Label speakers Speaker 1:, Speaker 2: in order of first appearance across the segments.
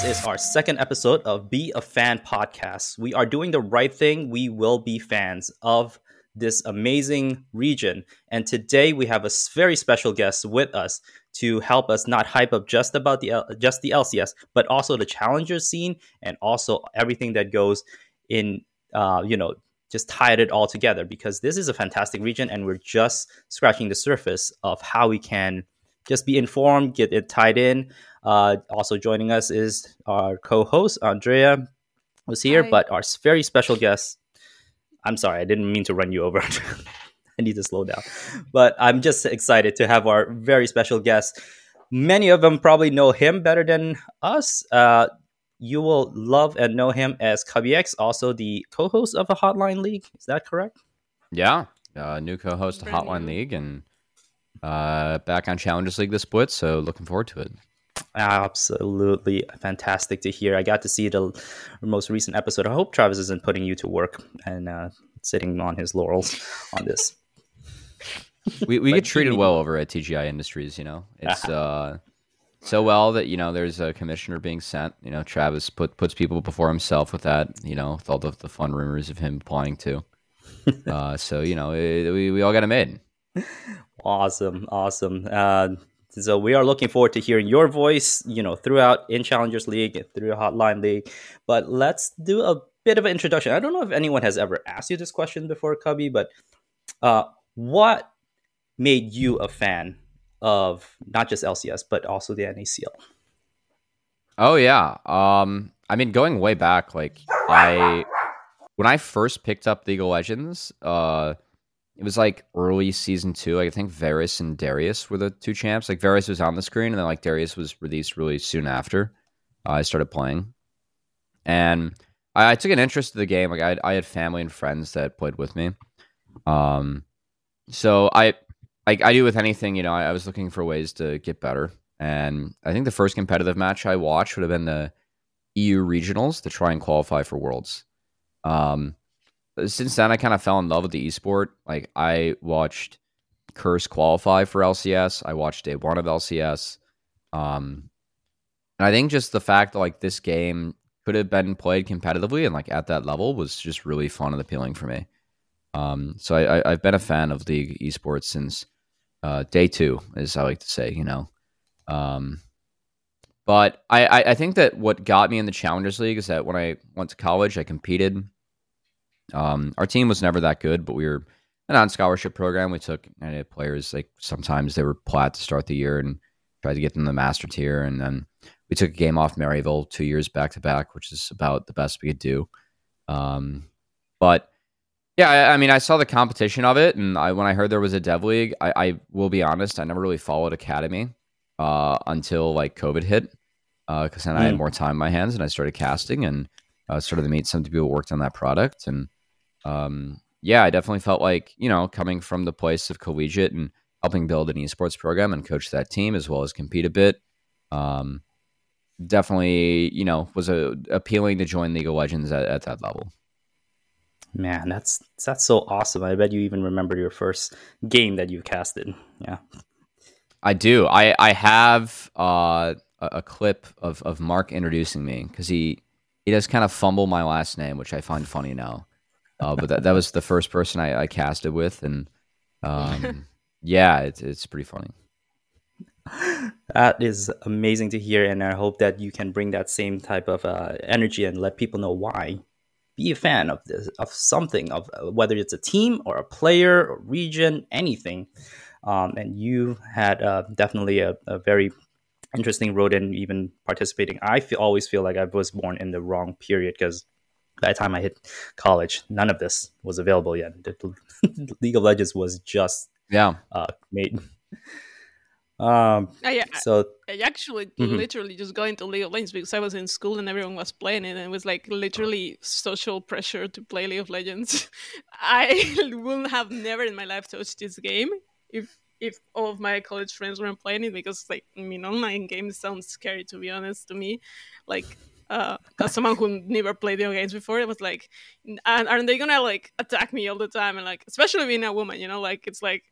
Speaker 1: This is our second episode of Be a Fan podcast. We are doing the right thing. We will be fans of this amazing region. And today we have a very special guest with us to help us not hype up just about the just the LCS, but also the challenger scene and also everything that goes in uh, you know, just tied it all together because this is a fantastic region and we're just scratching the surface of how we can just be informed, get it tied in. Uh, also joining us is our co-host Andrea was here, Hi. but our very special guest. I'm sorry, I didn't mean to run you over. I need to slow down, but I'm just excited to have our very special guest. Many of them probably know him better than us. Uh, you will love and know him as CubbyX, also the co-host of a Hotline League. Is that correct?
Speaker 2: Yeah, uh, new co-host of Hotline League, and uh, back on Challengers League this split. So looking forward to it.
Speaker 1: Absolutely fantastic to hear. I got to see the most recent episode. I hope Travis isn't putting you to work and uh, sitting on his laurels on this.
Speaker 2: we we get treated well over at TGI Industries. You know, it's uh, so well that you know there's a commissioner being sent. You know, Travis put puts people before himself with that. You know, with all the, the fun rumors of him applying to. uh, so you know, it, we we all got him in.
Speaker 1: Awesome, awesome. Uh, so we are looking forward to hearing your voice. You know, throughout in Challengers League, through Hotline League. But let's do a bit of an introduction. I don't know if anyone has ever asked you this question before, Cubby, but uh, what made you a fan of not just LCS but also the NACL?
Speaker 2: Oh yeah. Um I mean going way back like I when I first picked up League of Legends, uh it was like early season 2. Like I think Varus and Darius were the two champs. Like Varus was on the screen and then like Darius was released really soon after uh, I started playing. And I, I, took an interest in the game. Like I had, I had family and friends that played with me. Um so I like I do with anything, you know, I, I, was looking for ways to get better. And I think the first competitive match I watched would have been the EU regionals to try and qualify for worlds. Um, since then, I kind of fell in love with the esport. Like I watched Curse qualify for LCS. I watched day one of LCS. Um, and I think just the fact that like this game could have been played competitively and like at that level was just really fun and appealing for me. Um, so I, have been a fan of League esports since uh, day two, as I like to say, you know. Um, but I, I, I, think that what got me in the Challengers League is that when I went to college, I competed. Um, our team was never that good, but we were a non scholarship program. We took players like sometimes they were plat to start the year and tried to get them the master tier. And then we took a game off Maryville two years back to back, which is about the best we could do. Um, but yeah, I, I, mean, I saw the competition of it, and I, when I heard there was a dev league, I, I will be honest, I never really followed Academy uh, until like COVID hit, because uh, then mm. I had hmm. more time in my hands, and I started casting and uh, started to meet some people who worked on that product, and um, yeah, I definitely felt like you know coming from the place of collegiate and helping build an esports program and coach that team as well as compete a bit. Um, definitely, you know, was a, appealing to join League of Legends at, at that level.
Speaker 1: Man, that's that's so awesome. I bet you even remember your first game that you casted. Yeah.
Speaker 2: I do. I I have uh, a, a clip of, of Mark introducing me because he he does kind of fumble my last name, which I find funny now. Uh, but that, that was the first person I, I casted with, and um, yeah, it's it's pretty funny.
Speaker 1: That is amazing to hear, and I hope that you can bring that same type of uh, energy and let people know why. Be a fan of this of something of uh, whether it's a team or a player or region anything. Um, and you had uh, definitely a, a, very interesting road in even participating. I feel, always feel like i was born in the wrong period because by the time i hit college none of this was available yet league of legends was just
Speaker 2: yeah
Speaker 1: uh, made um,
Speaker 3: I, so I actually mm-hmm. literally just got into League of Legends because I was in school and everyone was playing it, and it was like literally social pressure to play League of Legends. I would have never in my life touched this game if if all of my college friends weren't playing it because like I mean online games sounds scary to be honest to me, like. Uh, as someone who never played video games before, it was like, and aren't they gonna like attack me all the time? And like, especially being a woman, you know, like it's like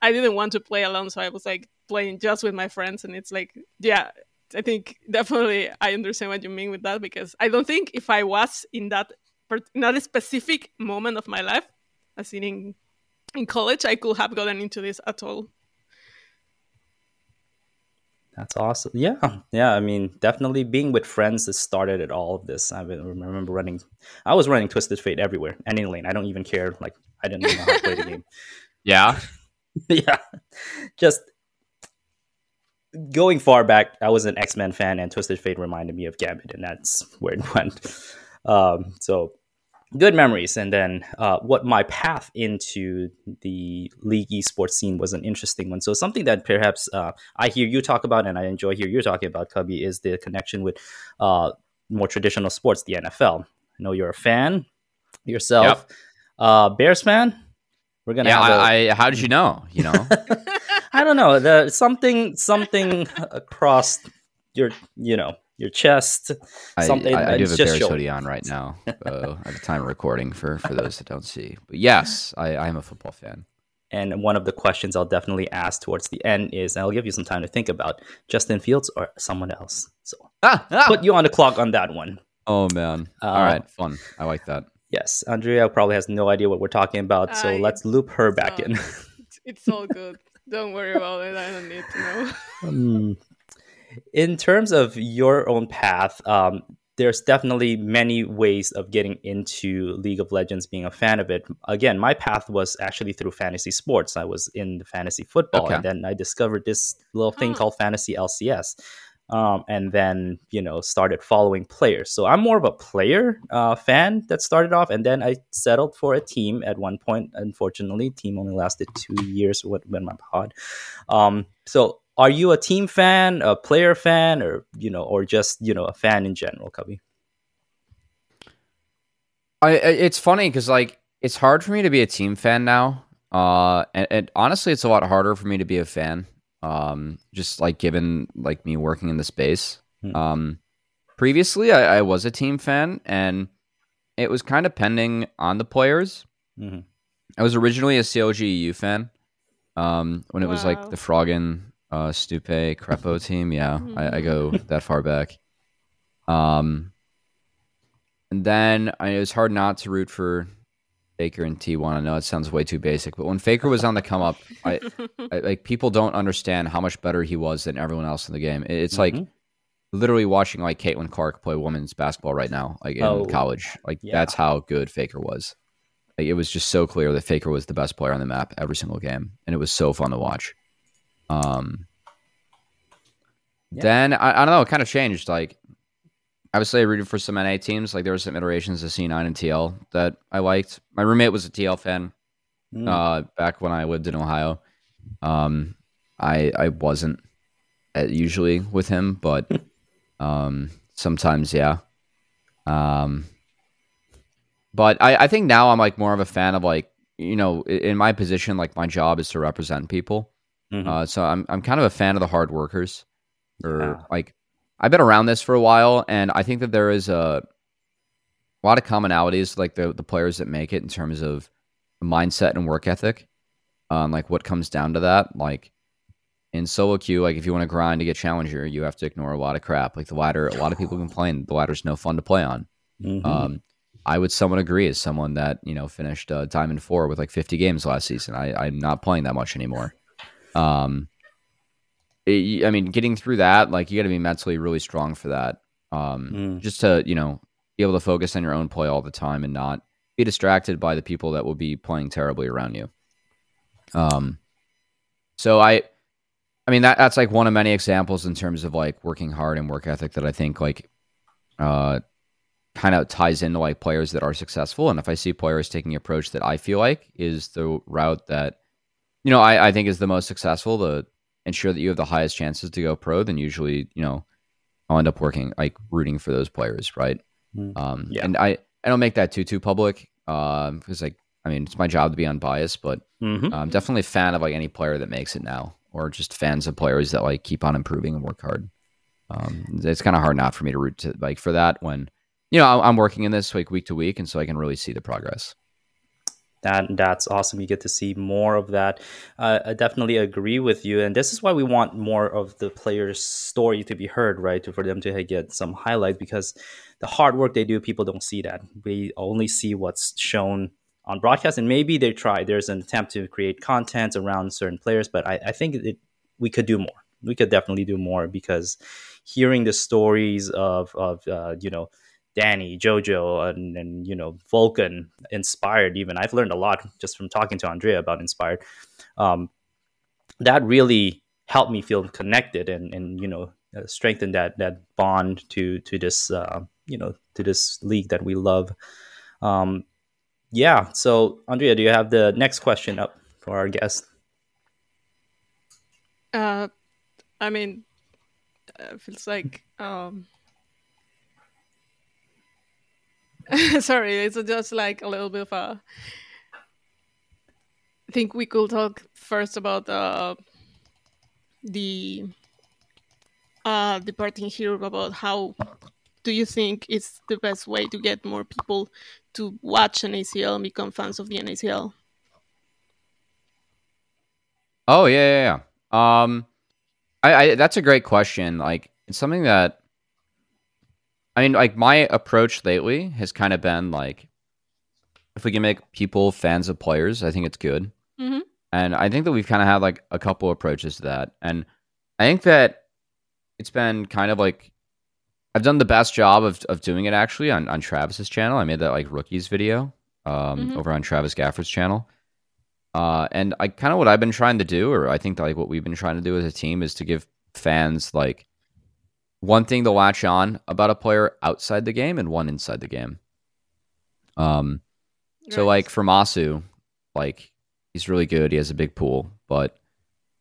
Speaker 3: I didn't want to play alone, so I was like playing just with my friends, and it's like, yeah, I think definitely I understand what you mean with that because I don't think if I was in that not a specific moment of my life, as in, in in college, I could have gotten into this at all.
Speaker 1: That's awesome. Yeah, yeah. I mean, definitely being with friends that started at all of this. I remember running. I was running Twisted Fate everywhere, any lane. I don't even care. Like I didn't know how to play the game.
Speaker 2: Yeah,
Speaker 1: yeah. Just going far back, I was an X Men fan, and Twisted Fate reminded me of Gambit, and that's where it went. Um, so good memories. And then uh, what my path into the league esports scene was an interesting one. So something that perhaps uh, I hear you talk about, and I enjoy hear you talking about, Cubby, is the connection with uh, more traditional sports, the NFL. I know you're a fan yourself. Yep. Uh, Bears fan.
Speaker 2: We're gonna. Yeah, a... I, How did you know? You know.
Speaker 1: I don't know. The something something across your you know your chest.
Speaker 2: Something. I, I, I do have a Bears hoodie on right now uh, at the time of recording for for those that don't see. But yes, I, I am a football fan.
Speaker 1: And one of the questions I'll definitely ask towards the end is, I'll give you some time to think about Justin Fields or someone else. So ah, ah! put you on the clock on that one.
Speaker 2: Oh man! Uh, All right, fun. I like that.
Speaker 1: Yes, Andrea probably has no idea what we're talking about, so I, let's loop her back in.
Speaker 3: it's all good. Don't worry about it. I don't need to know. um,
Speaker 1: in terms of your own path, um, there's definitely many ways of getting into League of Legends, being a fan of it. Again, my path was actually through fantasy sports. I was in the fantasy football, okay. and then I discovered this little thing oh. called fantasy LCS. Um, and then you know started following players. So I'm more of a player uh, fan that started off, and then I settled for a team at one point. Unfortunately, team only lasted two years when, when my pod. Um, so are you a team fan, a player fan, or you know, or just you know a fan in general, Cubby?
Speaker 2: I it's funny because like it's hard for me to be a team fan now. Uh, and, and, honestly, it's a lot harder for me to be a fan. Um, just like given like me working in the space. Hmm. Um, previously I, I, was a team fan, and it was kind of pending on the players. Mm-hmm. I was originally a CLG fan. Um, when it wow. was like the Froggen uh, Stupe Krepo team. Yeah, mm-hmm. I, I, go that far back. Um, and then I, it was hard not to root for Faker and T1. I know it sounds way too basic, but when Faker was on the come up, I, I, like people don't understand how much better he was than everyone else in the game. It, it's mm-hmm. like literally watching like Caitlin Clark play women's basketball right now, like in oh, college. Like yeah. that's how good Faker was. Like, it was just so clear that Faker was the best player on the map every single game, and it was so fun to watch. Um, yeah. Then I, I don't know, it kind of changed. Like obviously I rooted for some NA teams. Like there were some iterations of C9 and TL that I liked. My roommate was a TL fan mm. uh, back when I lived in Ohio. Um, I I wasn't usually with him, but um, sometimes yeah. Um, but I, I think now I'm like more of a fan of like you know in my position like my job is to represent people. Mm-hmm. Uh, so I'm I'm kind of a fan of the hard workers, or yeah. like I've been around this for a while, and I think that there is a, a lot of commonalities like the the players that make it in terms of mindset and work ethic. Um, like what comes down to that, like in solo queue, like if you want to grind to get challenger, you have to ignore a lot of crap. Like the ladder, a lot of people complain the ladder's no fun to play on. Mm-hmm. Um, I would somewhat agree as someone that you know finished uh, Diamond Four with like 50 games last season. I, I'm not playing that much anymore. Um, it, I mean, getting through that, like you got to be mentally really strong for that. Um, mm. just to you know be able to focus on your own play all the time and not be distracted by the people that will be playing terribly around you. Um, so I, I mean that that's like one of many examples in terms of like working hard and work ethic that I think like, uh, kind of ties into like players that are successful. And if I see players taking approach that I feel like is the route that, you know, I, I think is the most successful, to ensure that you have the highest chances to go pro, then usually, you know, I'll end up working like rooting for those players, right? Mm. Um, yeah. And I, I don't make that too too public um, because like I mean it's my job to be unbiased, but mm-hmm. I'm definitely a fan of like any player that makes it now, or just fans of players that like keep on improving and work hard. Um, it's kind of hard not for me to root to like for that when you know I'm working in this like week to week, and so I can really see the progress.
Speaker 1: That that's awesome. You get to see more of that. Uh, I definitely agree with you, and this is why we want more of the players' story to be heard, right? For them to get some highlights because the hard work they do, people don't see that. We only see what's shown on broadcast, and maybe they try. There's an attempt to create content around certain players, but I, I think it, we could do more. We could definitely do more because hearing the stories of of uh, you know Danny, JoJo, and, and you know Vulcan inspired. Even I've learned a lot just from talking to Andrea about inspired. Um, that really helped me feel connected and and you know uh, strengthen that that bond to to this uh, you know to this league that we love. Um, yeah. So Andrea, do you have the next question up for our guest?
Speaker 3: Uh, I mean, it feels like um Sorry, it's just like a little bit of a. I think we could talk first about uh, the uh, departing here about how do you think it's the best way to get more people to watch NACL and become fans of the NACL?
Speaker 2: Oh yeah, yeah, yeah. Um, I, I that's a great question. Like it's something that I mean, like my approach lately has kind of been like, if we can make people fans of players, I think it's good. Mm-hmm. And I think that we've kind of had like a couple approaches to that. And I think that it's been kind of like I've done the best job of, of doing it actually on, on Travis's channel. I made that like rookies video um, mm-hmm. over on Travis Gafford's channel. Uh, and I kind of what I've been trying to do, or I think that, like what we've been trying to do as a team is to give fans like one thing to latch on about a player outside the game and one inside the game. Um, so like for Massu, like he's really good. He has a big pool, but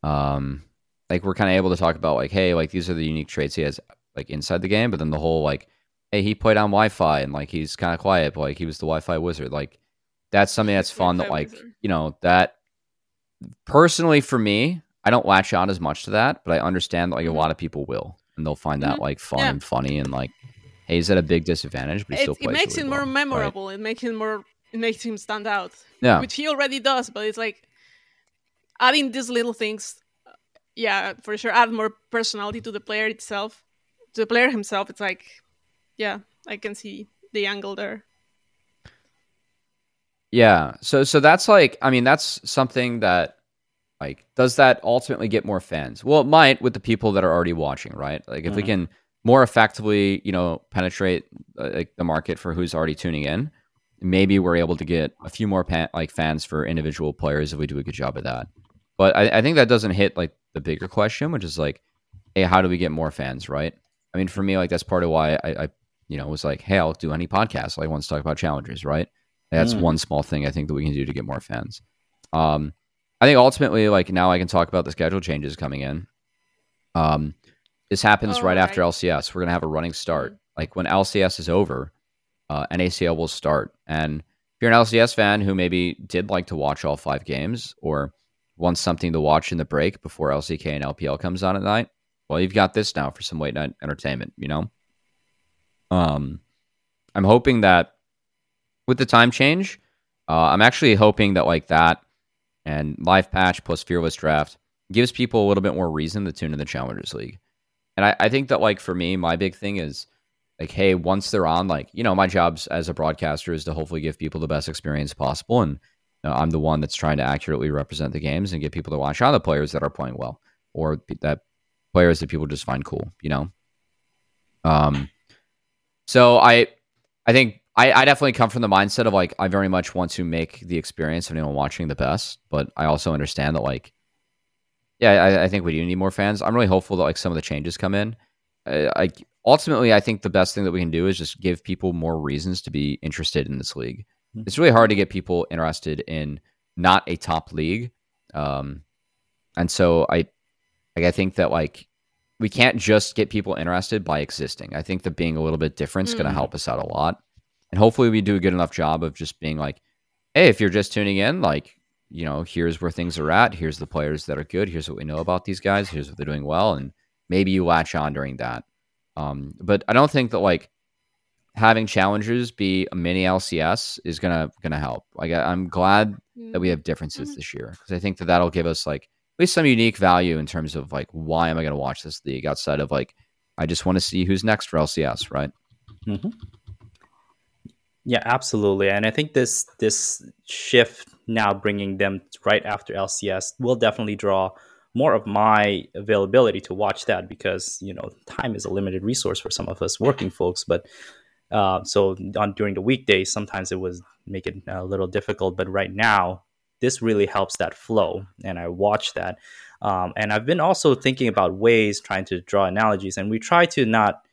Speaker 2: um, like we're kind of able to talk about like, hey, like these are the unique traits he has like inside the game, but then the whole like, hey, he played on Wi-Fi and like he's kind of quiet, but like he was the Wi-Fi wizard. Like that's something that's fun. That like wizard. you know that personally for me, I don't latch on as much to that, but I understand that like a mm-hmm. lot of people will and they'll find mm-hmm. that like fun yeah. and funny and like hey, he's at a big disadvantage, but plays.
Speaker 3: It makes
Speaker 2: really
Speaker 3: him
Speaker 2: well,
Speaker 3: more memorable. Right? It makes him more. It makes him stand out.
Speaker 2: Yeah,
Speaker 3: which he already does. But it's like adding these little things. Yeah, for sure, add more personality to the player itself, to the player himself. It's like, yeah, I can see the angle there.
Speaker 2: Yeah, so so that's like, I mean, that's something that like, does that ultimately get more fans? Well, it might with the people that are already watching, right? Like, if mm-hmm. we can more effectively, you know, penetrate uh, like the market for who's already tuning in, maybe we're able to get a few more pa- like fans for individual players if we do a good job of that. But I, I think that doesn't hit like the bigger question, which is like, hey, how do we get more fans, right? I mean, for me, like that's part of why I, I you know, was like, hey, I'll do any podcast. Like, I want to talk about challenges, right? That's mm. one small thing I think that we can do to get more fans. Um, I think ultimately, like now, I can talk about the schedule changes coming in. Um, this happens oh, right, right, after LCS. We're gonna have a running start. Like when LCS is over, uh, NACL will start. And if you're an LCS fan who maybe did like to watch all five games or wants something to watch in the break before LCK and LPL comes on at night, well, you've got this now for some late night entertainment. You know, um, I'm hoping that with the time change, uh, I'm actually hoping that like that and live patch plus fearless draft gives people a little bit more reason to tune in the Challengers League. And I, I think that like for me, my big thing is like, hey, once they're on, like, you know, my jobs as a broadcaster is to hopefully give people the best experience possible. And you know, I'm the one that's trying to accurately represent the games and get people to watch on the players that are playing well or that players that people just find cool, you know? Um, so I, I think I, I definitely come from the mindset of like I very much want to make the experience of anyone watching the best, but I also understand that like, yeah, I, I think we do need more fans. I'm really hopeful that like some of the changes come in. I, I ultimately I think the best thing that we can do is just give people more reasons to be interested in this league. Mm-hmm. It's really hard to get people interested in not a top league, um, and so I, like, I think that like we can't just get people interested by existing. I think that being a little bit different is mm. going to help us out a lot. And hopefully we do a good enough job of just being like, hey, if you're just tuning in, like, you know, here's where things are at. Here's the players that are good. Here's what we know about these guys. Here's what they're doing well. And maybe you latch on during that. Um, but I don't think that like having challengers be a mini LCS is gonna gonna help. Like I, am glad that we have differences mm-hmm. this year because I think that that'll give us like at least some unique value in terms of like why am I gonna watch this league outside of like I just want to see who's next for LCS, right?
Speaker 1: Mm-hmm. Yeah, absolutely. And I think this this shift now bringing them right after LCS will definitely draw more of my availability to watch that because you know time is a limited resource for some of us working folks. But uh, so on during the weekdays, sometimes it was make it a little difficult. But right now, this really helps that flow, and I watch that. Um, and I've been also thinking about ways, trying to draw analogies, and we try to not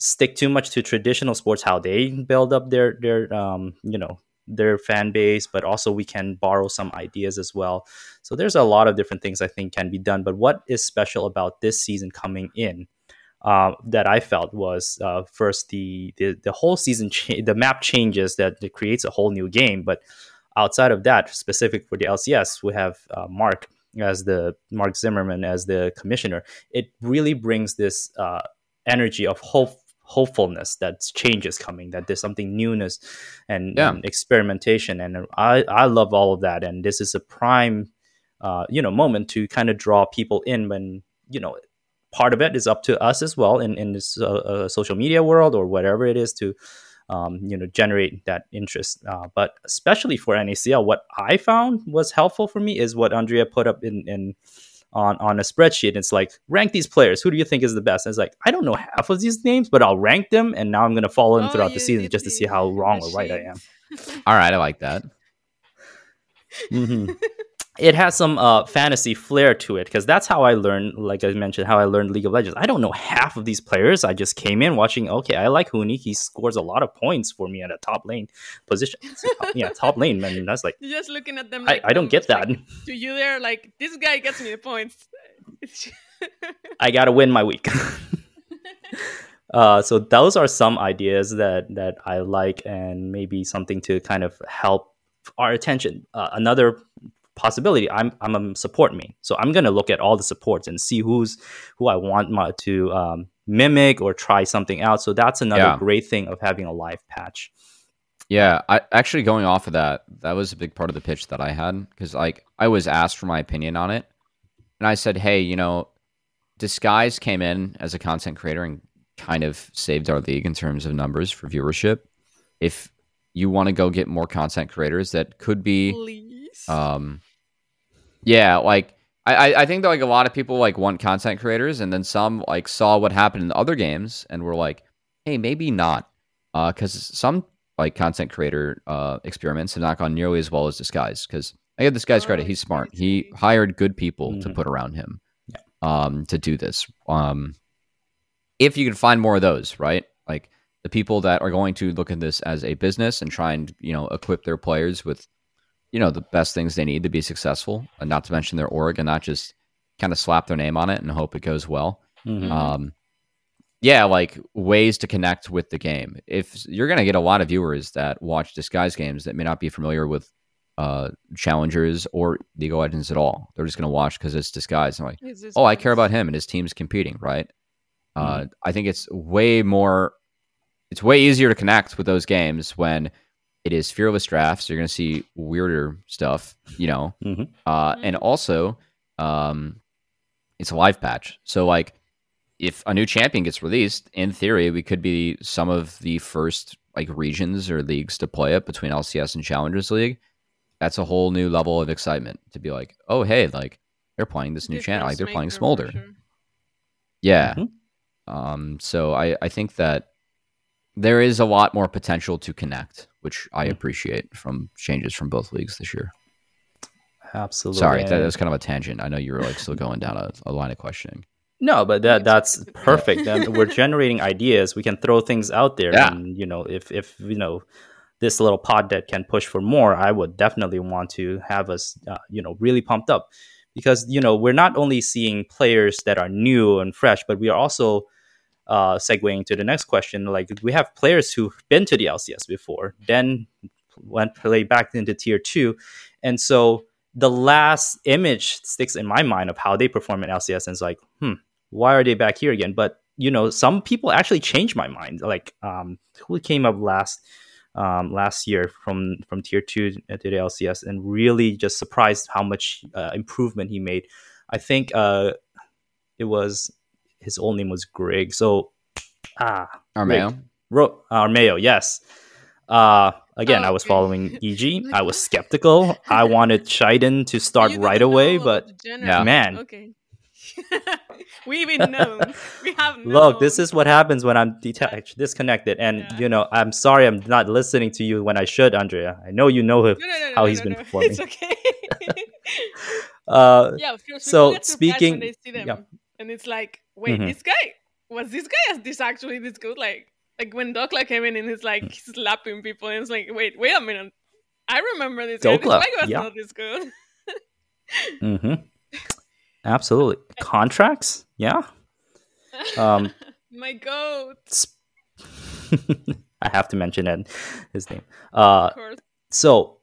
Speaker 1: stick too much to traditional sports how they build up their their um, you know their fan base but also we can borrow some ideas as well so there's a lot of different things i think can be done but what is special about this season coming in uh, that I felt was uh, first the, the the whole season cha- the map changes that it creates a whole new game. But outside of that, specific for the LCS, we have uh, Mark as the Mark Zimmerman as the commissioner. It really brings this uh, energy of hope hopefulness that change is coming, that there's something newness and, yeah. and, experimentation. And I, I love all of that. And this is a prime, uh, you know, moment to kind of draw people in when, you know, part of it is up to us as well in, in this uh, uh, social media world or whatever it is to, um, you know, generate that interest. Uh, but especially for NACL, what I found was helpful for me is what Andrea put up in, in on on a spreadsheet. It's like rank these players. Who do you think is the best? And it's like I don't know half of these names, but I'll rank them, and now I'm going to follow them oh, throughout the season just to see how wrong or right I am.
Speaker 2: All right, I like that.
Speaker 1: Mm-hmm. it has some uh, fantasy flair to it because that's how I learned, like I mentioned, how I learned League of Legends. I don't know half of these players. I just came in watching. Okay, I like Huni. He scores a lot of points for me at a top lane position. yeah, top lane, man. That's like
Speaker 3: You're just looking at them. Like,
Speaker 1: I, I don't get that. Like,
Speaker 3: to you, there, like this guy gets me the points.
Speaker 1: I gotta win my week. uh, so those are some ideas that that I like, and maybe something to kind of help our attention. Uh, another possibility i'm i'm a support me. So i'm going to look at all the supports and see who's who i want my, to um, mimic or try something out. So that's another yeah. great thing of having a live patch.
Speaker 2: Yeah i actually going off of that that was a big part of the pitch that i had because like i was asked for my opinion on it. And i said hey you know disguise came in as a content creator and kind of saved our league in terms of numbers for viewership. If you want to go get more content creators that could be
Speaker 3: Please.
Speaker 2: um yeah, like I, I think that like a lot of people like want content creators, and then some like saw what happened in the other games and were like, hey, maybe not, because uh, some like content creator uh, experiments have not gone nearly as well as Disguise. Because I give this guy's credit; he's smart. He hired good people mm-hmm. to put around him um, to do this. Um, if you can find more of those, right? Like the people that are going to look at this as a business and try and you know equip their players with you know the best things they need to be successful, and not to mention their org, and not just kind of slap their name on it and hope it goes well. Mm-hmm. Um, yeah, like ways to connect with the game. If you're going to get a lot of viewers that watch disguise games that may not be familiar with uh, challengers or League of Legends at all, they're just going to watch because it's disguise. And like, oh, I care about him and his team's competing, right? Uh, mm-hmm. Uh, I think it's way more. It's way easier to connect with those games when it is fearless drafts. So you're going to see weirder stuff, you know. Mm-hmm. Uh, and also, um, it's a live patch. So like, if a new champion gets released, in theory, we could be some of the first like regions or leagues to play it between LCS and Challengers League. That's a whole new level of excitement to be like, oh hey, like they're playing this new channel, like they're playing Smolder. Sure. Yeah. Mm-hmm. Um. So I I think that there is a lot more potential to connect which I hmm. appreciate from changes from both leagues this year.
Speaker 1: Absolutely.
Speaker 2: Sorry, that was kind of a tangent. I know you were like still going down a, a line of questioning.
Speaker 1: No, but that that's perfect. and we're generating ideas. We can throw things out there, yeah. and you know, if if you know this little pod that can push for more, I would definitely want to have us, uh, you know, really pumped up because you know we're not only seeing players that are new and fresh, but we are also uh, segueing to the next question, like we have players who've been to the LCS before, then went play back into tier two, and so the last image sticks in my mind of how they perform in LCS, and it's like, hmm, why are they back here again? But you know, some people actually changed my mind. Like, um, who came up last? Um, last year from from tier two to the LCS, and really just surprised how much uh, improvement he made. I think uh, it was his old name was Greg. So ah,
Speaker 2: Armao.
Speaker 1: Ro- Armao, yes. Uh, again,
Speaker 3: Oh,
Speaker 1: I was
Speaker 3: okay.
Speaker 1: following EG. I was skeptical. I wanted Shiden to start
Speaker 3: You
Speaker 1: right away, but.
Speaker 2: Yeah.
Speaker 1: Man.
Speaker 3: Okay. we even know. We have
Speaker 1: look, this is what happens when I'm detached, disconnected, and
Speaker 3: Yeah.
Speaker 1: you know, I'm sorry I'm not listening to you when I should, Andrea. I know you know who-
Speaker 3: No, no, no, no,
Speaker 1: how
Speaker 3: no,
Speaker 1: he's
Speaker 3: no,
Speaker 1: been
Speaker 3: no.
Speaker 1: performing.
Speaker 3: It's okay.
Speaker 1: Uh,
Speaker 3: yeah.
Speaker 1: So,
Speaker 3: people get surprised
Speaker 1: speaking-
Speaker 3: when they see them,
Speaker 1: yeah.
Speaker 3: and it's like, wait,
Speaker 1: Mhm.
Speaker 3: this guy was this guy is this actually this good? Like, like when Dhokla came in and he's like
Speaker 1: Mm.
Speaker 3: slapping people, and it's like, wait, wait a minute. I remember this guy. This
Speaker 1: Dhokla,
Speaker 3: guy was
Speaker 1: yeah.
Speaker 3: not this good.
Speaker 1: mm-hmm. Absolutely. Contracts? Yeah. Um,
Speaker 3: My goat,
Speaker 1: I have to mention it, his name. Uh,
Speaker 3: of course.
Speaker 1: so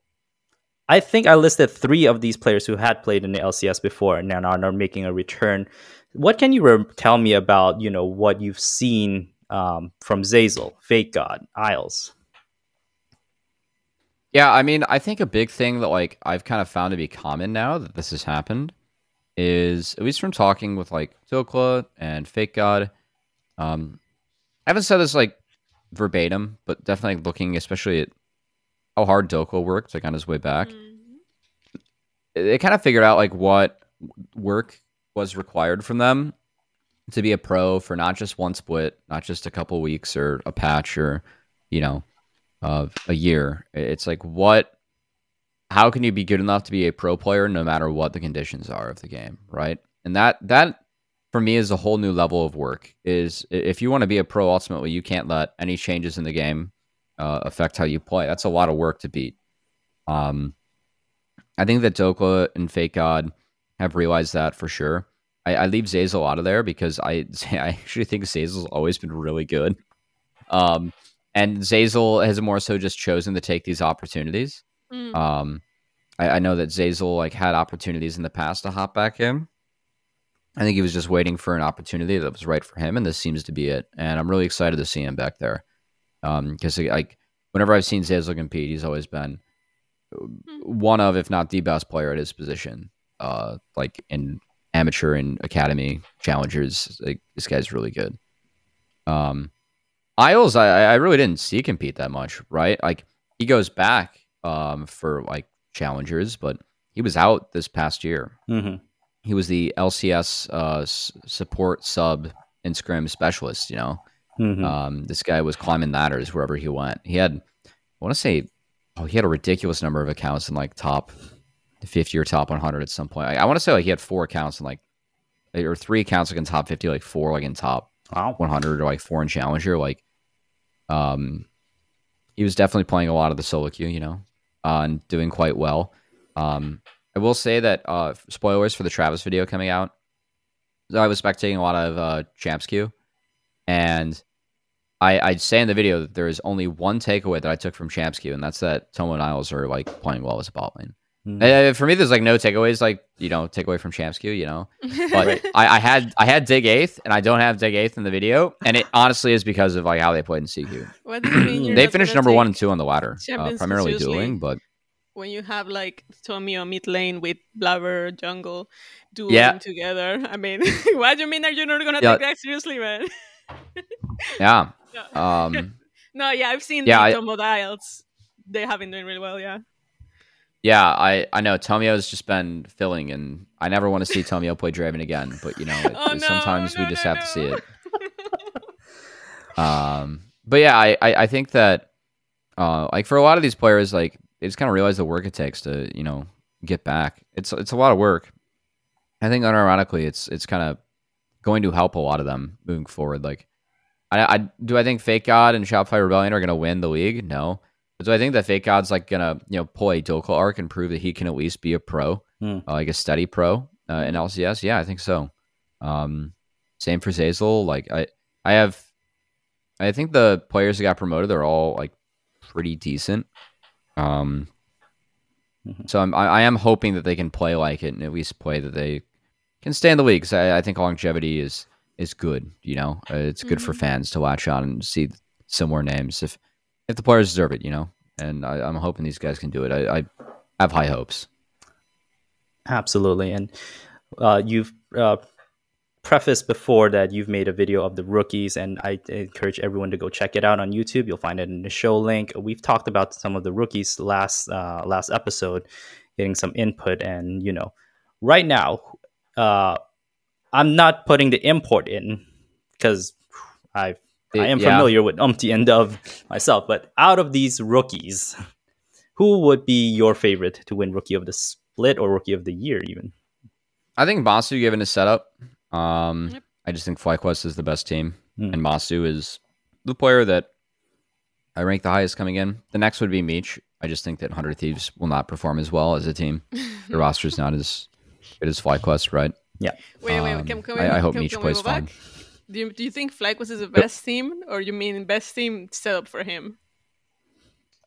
Speaker 1: I think I listed three of these players who had played in the LCS before and now are making a return. What can you re- tell me about you know what you've seen um, from Zazel, Fake God, Isles?
Speaker 2: Yeah, I mean, I think a big thing that like I've kind of found to be common now that this has happened is at least from talking with like Dhokla and Fake God. Um, I haven't said this like verbatim, but definitely looking especially at how hard Dhokla worked like on his way back.
Speaker 3: Mhm.
Speaker 2: They kind of figured out like what work was required from them to be a pro for not just one split, not just a couple weeks or a patch or you know of a year. It's like what how can you be good enough to be a pro player no matter what the conditions are of the game, right? And that that for me is a whole new level of work. Is if you want to be a pro ultimately, you can't let any changes in the game uh, affect how you play. That's a lot of work to beat. Um, I think that Dhokla and Fake God have realized that for sure. I, I leave Zazel out of there because I I actually think Zazel's always been really good. Um, and Zazel has more so just chosen to take these opportunities.
Speaker 3: Mm.
Speaker 2: Um, I, I know that Zazel like had opportunities in the past to hop back in. I think he was just waiting for an opportunity that was right for him, and this seems to be it. And I'm really excited to see him back there. Um, because like whenever I've seen Zazel compete, he's always been one of, if not the best player at his position. Uh, like in amateur and academy challengers, like this guy's really good. Um, Isles, I I really didn't see compete that much, right? Like he goes back um for like challengers, but he was out this past year.
Speaker 1: Mm-hmm.
Speaker 2: He was the LCS uh, s- support sub and scrim specialist. You know,
Speaker 1: Mm-hmm.
Speaker 2: um, this guy was climbing ladders wherever he went. He had, I want to say, oh, he had a ridiculous number of accounts in like top fifty or top one hundred at some point. I, I want to say like he had four accounts in like, or three accounts like in top fifty, like four like in top
Speaker 1: wow.
Speaker 2: 100 or like four in challenger like um he was definitely playing a lot of the solo queue you know uh, and doing quite well um i will say that uh spoilers for the travis video coming out so i was spectating a lot of uh champs queue and i i'd say in the video that there is only one takeaway that i took from champs queue and that's that tomo Niles are like playing well as a bot lane
Speaker 1: Mhm.
Speaker 2: uh, for me there's like no takeaways like you know take away from champs queue you know but I, I had I had dig eighth, and I don't have dig eighth in the video, and it honestly is because of like how they played in CQ.
Speaker 3: what do you mean?
Speaker 2: They finished number one and two on the ladder, uh,
Speaker 3: Champions
Speaker 2: primarily
Speaker 3: seriously?
Speaker 2: dueling. But
Speaker 3: when you have like Tommy on mid lane with Blubber jungle dueling
Speaker 2: Yeah.
Speaker 3: together. I mean, what do you mean are you not gonna
Speaker 2: Yeah.
Speaker 3: take that seriously, man?
Speaker 2: yeah,
Speaker 3: Yeah.
Speaker 2: um,
Speaker 3: no, yeah, I've seen
Speaker 2: Yeah,
Speaker 3: the
Speaker 2: I-
Speaker 3: Tomo dials. They have been doing really well, yeah.
Speaker 2: Yeah, I I know Tomio's just been filling, and I never want to see Tomio play Draven again. But you know, it,
Speaker 3: Oh, no,
Speaker 2: sometimes we just
Speaker 3: no,
Speaker 2: have to see it. Um, but yeah, I, I, I think that uh, like for a lot of these players, like they just kind of realize the work it takes to you know get back. It's it's a lot of work. I think unironically, it's it's kind of going to help a lot of them moving forward. Like, I, I do I think Fake God and Shopify Rebellion are going to win the league? No. Do I think that Fake God's like gonna you know pull a Dhokla arc and prove that he can at least be a pro,
Speaker 1: Hmm.
Speaker 2: uh, like a steady pro uh, in LCS? Yeah, I think so. Um, same for Zazel. Like I I have I think the players that got promoted they're all like pretty decent. Um,
Speaker 1: Mhm.
Speaker 2: so I'm, I, I am hoping that they can play like it and at least play that they can stay in the league. Because I, I think longevity is is good. You know, uh, it's good for
Speaker 3: Mhm.
Speaker 2: fans to watch on and see similar names if if the players deserve it. You know, and I, I'm hoping these guys can do it. I, I have high hopes.
Speaker 1: Absolutely, and uh, you've uh, prefaced before that you've made a video of the rookies, and I encourage everyone to go check it out on YouTube. You'll find it in the show link. We've talked about some of the rookies last uh, last episode, getting some input, and you know, right now, uh, I'm not putting the import in because I I am
Speaker 2: yeah.
Speaker 1: familiar with Umti and Dove myself, but out of these rookies, who would be your favorite to win Rookie of the Split or Rookie of the Year, even?
Speaker 2: I think Massu, given his setup, um,
Speaker 3: Yep.
Speaker 2: I just think FlyQuest is the best team,
Speaker 1: Hmm.
Speaker 2: and Massu is the player that I rank the highest coming in. The next would be Meech. I just think that Hundred Thieves will not perform as well as a team. The roster is not as good as FlyQuest, right? Yeah.
Speaker 3: Wait, wait,
Speaker 2: Um,
Speaker 3: can, can we,
Speaker 2: I, I hope
Speaker 3: can,
Speaker 2: Meech
Speaker 3: can we
Speaker 2: plays
Speaker 3: go back? Do you, do you think FlyQuest is the best team, or you mean best team set up for him?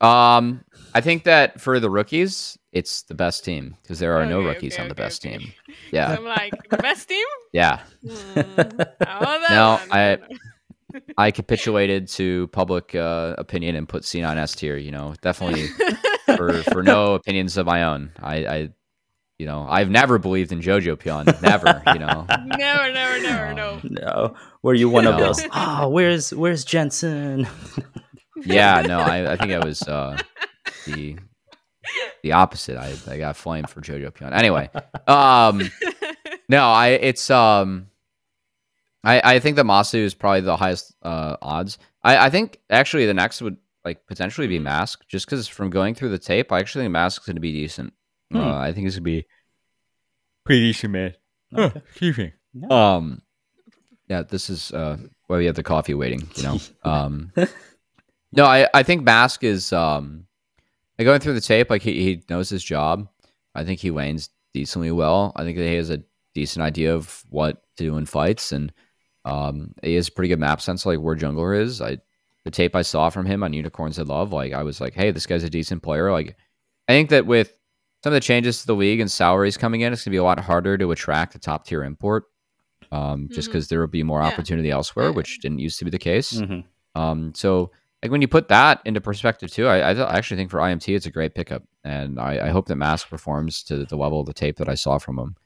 Speaker 2: Um, I think that for the rookies, it's the best team because there are no rookies
Speaker 3: okay,
Speaker 2: on the
Speaker 3: okay,
Speaker 2: best
Speaker 3: okay.
Speaker 2: team.
Speaker 3: So
Speaker 2: Yeah,
Speaker 3: I'm like, the best team?
Speaker 2: yeah.
Speaker 3: How
Speaker 2: No. I- I capitulated to public uh, opinion and put C on S tier. You know, definitely for for no opinions of my own. I, I you know, I've never believed in Jojopyun. Never. You know.
Speaker 3: never, never, never, no.
Speaker 1: No, were you one of
Speaker 2: No.
Speaker 1: those? Ah, where's where's Jensen?
Speaker 2: Yeah. No. I, I think I was uh, the the opposite. I, I got flamed for Jojopyun. Anyway. Um. No. I. It's um. I, I think that Massu is probably the highest uh, odds. I, I think actually the next would like potentially be Mask, just because from going through the tape, I actually think Mask's going to be decent.
Speaker 1: Hmm.
Speaker 2: Uh, I think it's going to be pretty decent, man.
Speaker 1: Okay.
Speaker 2: excuse me.
Speaker 1: No.
Speaker 2: Um, yeah, this is uh why we have the coffee waiting. You know. Um, no, I I think Mask is um, like going through the tape, like he he knows his job. I think he lanes decently well. I think that he has a decent idea of what to do in fights, and um, he has pretty good map sense, like where jungler is. I the tape I saw from him on Unicorns of Love, like I was like, hey, this guy's a decent player. Like I think that with some of the changes to the league and salaries coming in, it's gonna be a lot harder to attract a top tier import. Um, just
Speaker 3: Mhm.
Speaker 2: because there will be more
Speaker 3: Yeah.
Speaker 2: opportunity elsewhere,
Speaker 3: Yeah.
Speaker 2: which didn't used to be the case.
Speaker 1: Mhm.
Speaker 2: Um, so like when you put that into perspective too, I, I, actually think for IMT it's a great pickup, and I, I hope that Mask performs to the level of the tape that I saw from him.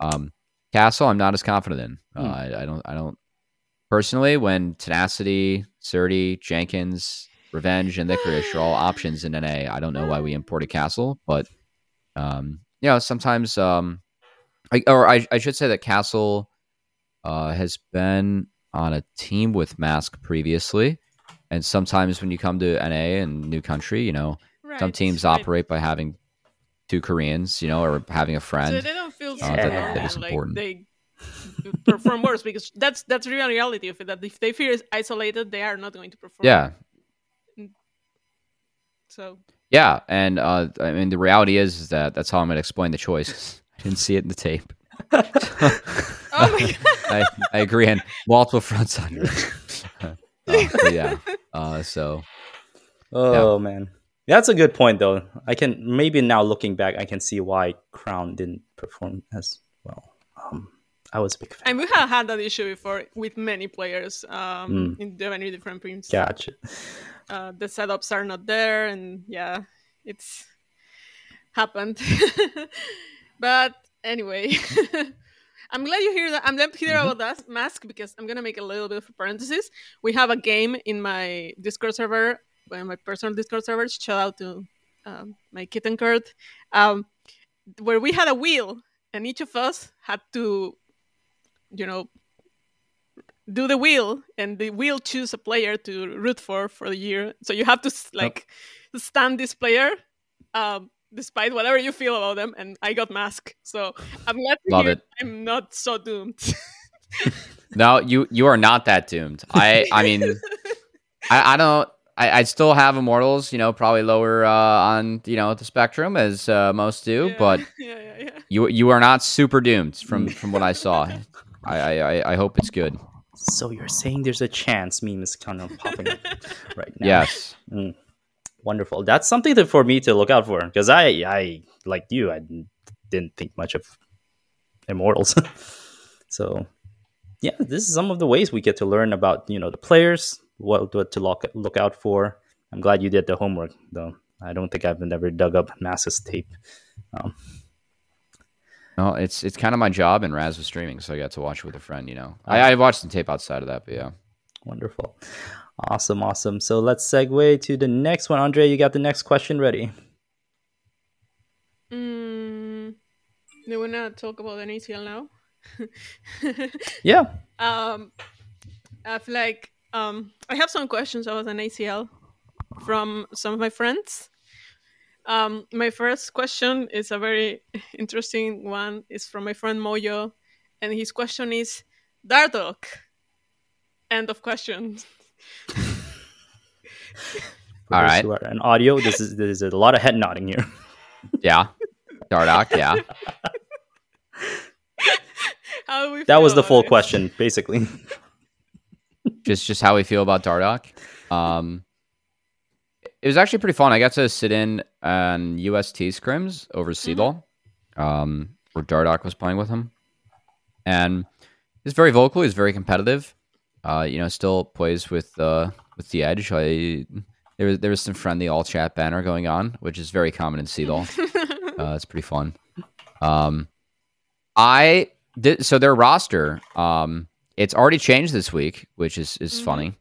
Speaker 2: Um, Castle, I'm not as confident in. Uh,
Speaker 1: Hmm.
Speaker 2: I, I don't, I don't personally. When Tenacity, Surdy, Jenkins, Revenge, and Licorice are all options in NA, I don't know why we imported Castle, but um, you know sometimes um, I, or I, I should say that Castle uh, has been on a team with Mask previously. And sometimes when you come to NA and new country, you know, some teams
Speaker 3: right.
Speaker 2: operate by having two Koreans, you know, or having a friend.
Speaker 3: So they don't feel
Speaker 2: Uh,
Speaker 1: that- that
Speaker 2: is
Speaker 3: like
Speaker 2: important.
Speaker 3: they perform worse because that's that's the real reality of it. That if they feel isolated, they are not going to perform.
Speaker 2: Yeah.
Speaker 3: So
Speaker 2: Yeah. And uh, I mean, the reality is, is that that's how I'm going to explain the choice. I didn't see it in the tape.
Speaker 3: Oh my god.
Speaker 2: I, I agree on multiple fronts on it. uh, yeah. Uh, so
Speaker 1: Oh man, that's a good point though. I can maybe now looking back, I can see why Crown didn't perform as well. I was a big fan.
Speaker 3: And we have had that issue before with many players um,
Speaker 1: Mm.
Speaker 3: in the many different teams.
Speaker 1: Gotcha.
Speaker 3: Uh, the setups are not there, and yeah, it's happened. but anyway, I'm glad you hear that. I'm glad to hear
Speaker 1: Mhm.
Speaker 3: about that mask because I'm gonna make a little bit of a parenthesis. We have a game in my Discord server, my personal Discord server. Shout out to um, my kitten Kurt, um, where we had a wheel, and each of us had to, you know, do the wheel, and the wheel choose a player to root for for the year. So you have to like stand this player, um, despite whatever you feel about them. And I got mask, so I'm glad to
Speaker 2: Love it.
Speaker 3: I'm not so doomed.
Speaker 2: no, you you are not that doomed. I I mean, I, I don't. I, I'd still have Immortals, you know, probably lower uh, on you know the spectrum as uh, most do,
Speaker 3: Yeah,
Speaker 2: but
Speaker 3: yeah, yeah.
Speaker 2: you you are not super doomed from from what I saw. I, I I- hope it's good.
Speaker 1: So you're saying there's a chance meme is kind of popping up right now.
Speaker 2: Yes.
Speaker 1: Mm, wonderful. That's something that for me to look out for because I, I like you, I didn't, think much of Immortals. so yeah, this is some of the ways we get to learn about you know the players, what, what to look look out for. I'm glad you did the homework, though. I don't think I've ever dug up Massu's tape. Um,
Speaker 2: no, it's it's kind of my job, and Raz was streaming, so I got to watch it with a friend. You know, I, I watched the tape outside of that, but yeah.
Speaker 1: Wonderful, awesome, awesome. So let's segue to the next one. Andre, you got the next question ready?
Speaker 3: Mm, do we not talk about NACL now?
Speaker 1: yeah.
Speaker 3: Um, I feel like um, I have some questions about NACL from some of my friends. Um, my first question is a very interesting one. It's from my friend Moyo, and his question is Dardoch. End of question.
Speaker 2: All right.
Speaker 1: An audio. This is there's a lot of head nodding here.
Speaker 2: Yeah. Dardoch, yeah.
Speaker 3: that
Speaker 1: was the full it? question, basically.
Speaker 2: just just how we feel about Dardoch. Um, it was actually pretty fun. I got to sit in on UST scrims over Seedall, mm-hmm. um, where Dardoch was playing with him, and he's very vocal. He's very competitive. Uh, you know, still plays with uh, with the edge. I there was there was some friendly all chat banner going on, which is very common in Seedall. uh, it's pretty fun. Um, I did so their roster. Um, it's already changed this week, which is is mm-hmm. funny.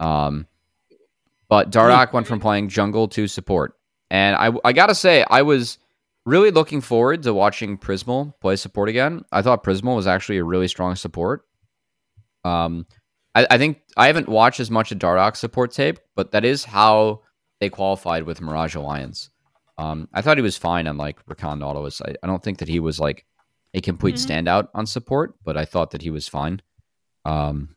Speaker 2: Um, but Dardoch went from playing jungle to support, and I I gotta say I was really looking forward to watching Prismal play support again. I thought Prismal was actually a really strong support. Um, I, I think I haven't watched as much of Dardoch support tape, but that is how they qualified with Mirage Alliance. Um, I thought he was fine on like Rakan Nautilus. I, I don't think that he was like a complete mm-hmm. standout on support, but I thought that he was fine. Um,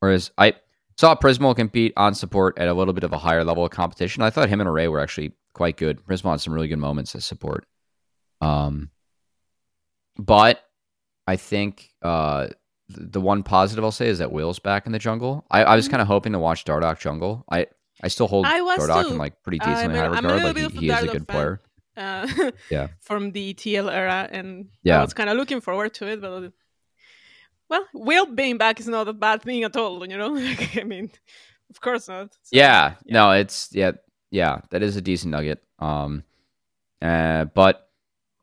Speaker 2: whereas I saw Prismal compete on support at a little bit of a higher level of competition. I thought him and Array were actually quite good. Prismal had some really good moments as support. Um, but I think uh, the one positive I'll say is that Will's back in the jungle. I, I was mm-hmm. kind of hoping to watch Dardoch jungle. I I still hold Dardoch in like pretty decent high regard. Like he, he is a good fan. player.
Speaker 3: Uh, yeah. From the TL era, and yeah. I was kind of looking forward to it, but well, Will being back is not a bad thing at all. You know, I mean, of course not.
Speaker 2: So, yeah, yeah, no, it's yeah, yeah, that is a decent nugget. Um, uh, but